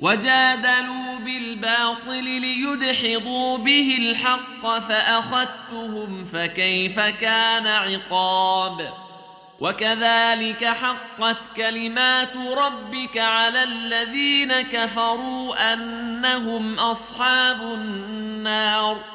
وجادلوا بالباطل ليدحضوا به الحق فأخذتهم فكيف كان عقاب وكذلك حقت كلمات ربك على الذين كفروا أنهم أصحاب النار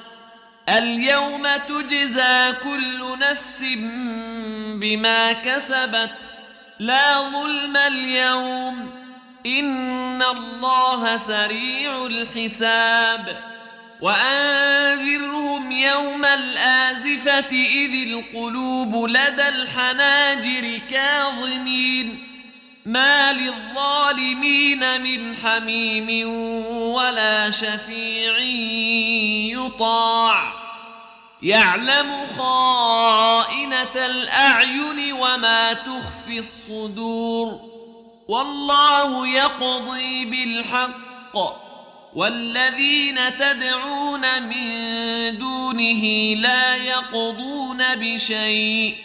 اليوم تجزى كل نفس بما كسبت لا ظلم اليوم إن الله سريع الحساب وأنذرهم يوم الآزفة إذ القلوب لدى الحناجر كاظمين ما للظالمين من حميم ولا شفيع يطاع يعلم خائنة الأعين وما تخفي الصدور والله يقضي بالحق والذين تدعون من دونه لا يقضون بشيء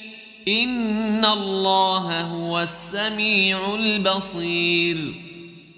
إن الله هو السميع البصير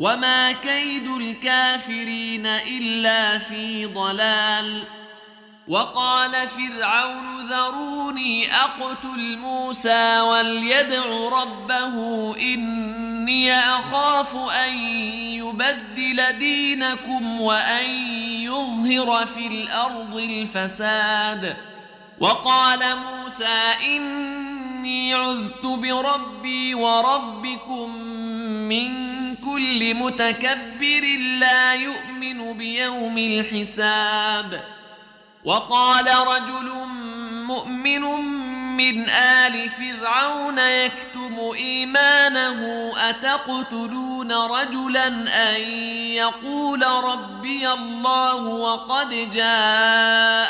وما كيد الكافرين إلا في ضلال وقال فرعون ذروني أقتل موسى وليدع ربه إني أخاف أن يبدل دينكم وأن يظهر في الأرض الفساد وقال موسى إني عذت بربي وربكم من كل متكبر لا يؤمن بيوم الحساب. وقال رجل مؤمن من آل فرعون يكتم إيمانه أتقتلون رجلا أن يقول ربي الله وقد جاءكم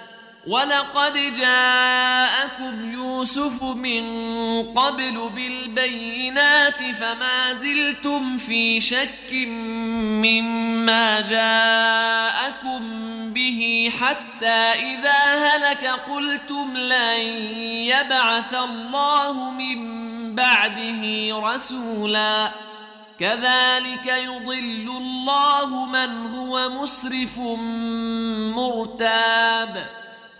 ولقد جاءكم يوسف من قبل بالبينات فما زلتم في شك مما جاءكم به حتى إذا هلك قلتم لن يبعث الله من بعده رسولا. كذلك يضل الله من هو مسرف مرتاب.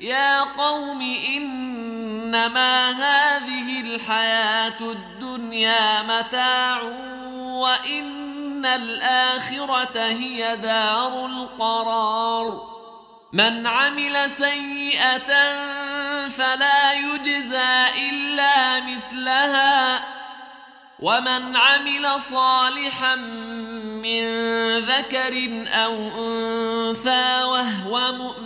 يا قوم إنما هذه الحياة الدنيا متاع وإن الآخرة هي دار القرار. من عمل سيئة فلا يجزى إلا مثلها. ومن عمل صالحا من ذكر أو أنثى وهو مؤمن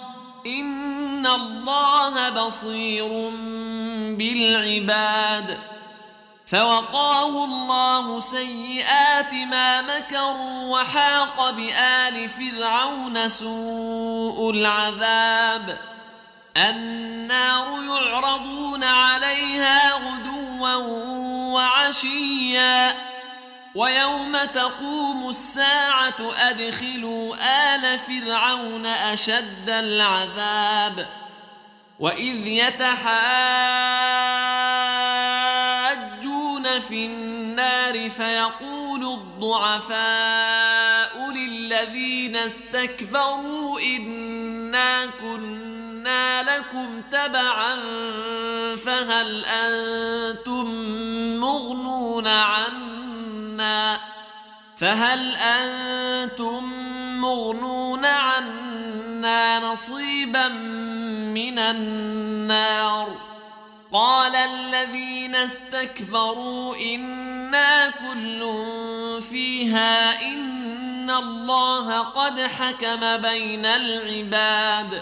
إن الله بصير بالعباد فوقاه الله سيئات ما مكروا وحاق بآل فرعون سوء العذاب النار يعرضون عليها غدوا وعشيا ويوم تقوم الساعة أدخلوا آل فرعون أشد العذاب وإذ يتحاجون في النار فيقول الضعفاء للذين استكبروا إنا كنا لكم تبعا فهل أنتم مغنون عنا فهل أنتم مغنون عنا نصيبا من النار قال الذين استكبروا إنا كل فيها إن الله قد حكم بين العباد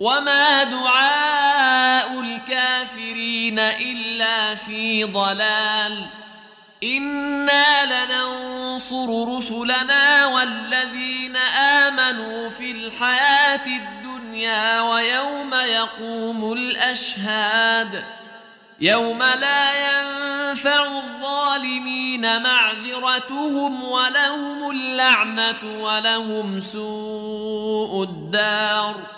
وما دعاء الكافرين إلا في ضلال إنا لننصر رسلنا والذين آمنوا في الحياة الدنيا ويوم يقوم الأشهاد يوم لا ينفع الظالمين معذرتهم ولهم اللعنة ولهم سوء الدار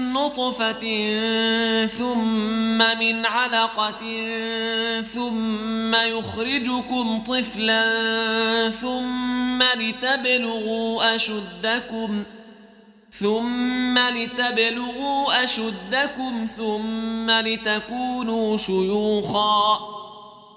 نطفة ثم من علقة ثم يخرجكم طفلا ثم لتبلغوا أشدكم ثم لتبلغوا أشدكم ثم لتكونوا شيوخا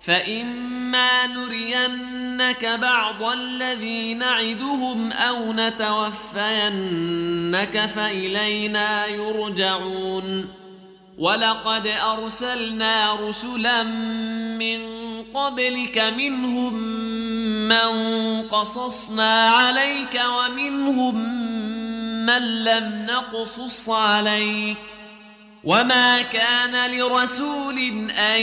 فإما نرينك بعض الذي نعدهم أو نتوفينك فإلينا يرجعون ولقد أرسلنا رسلا من قبلك منهم من قصصنا عليك ومنهم من لم نقصص عليك ۖ وما كان لرسول ان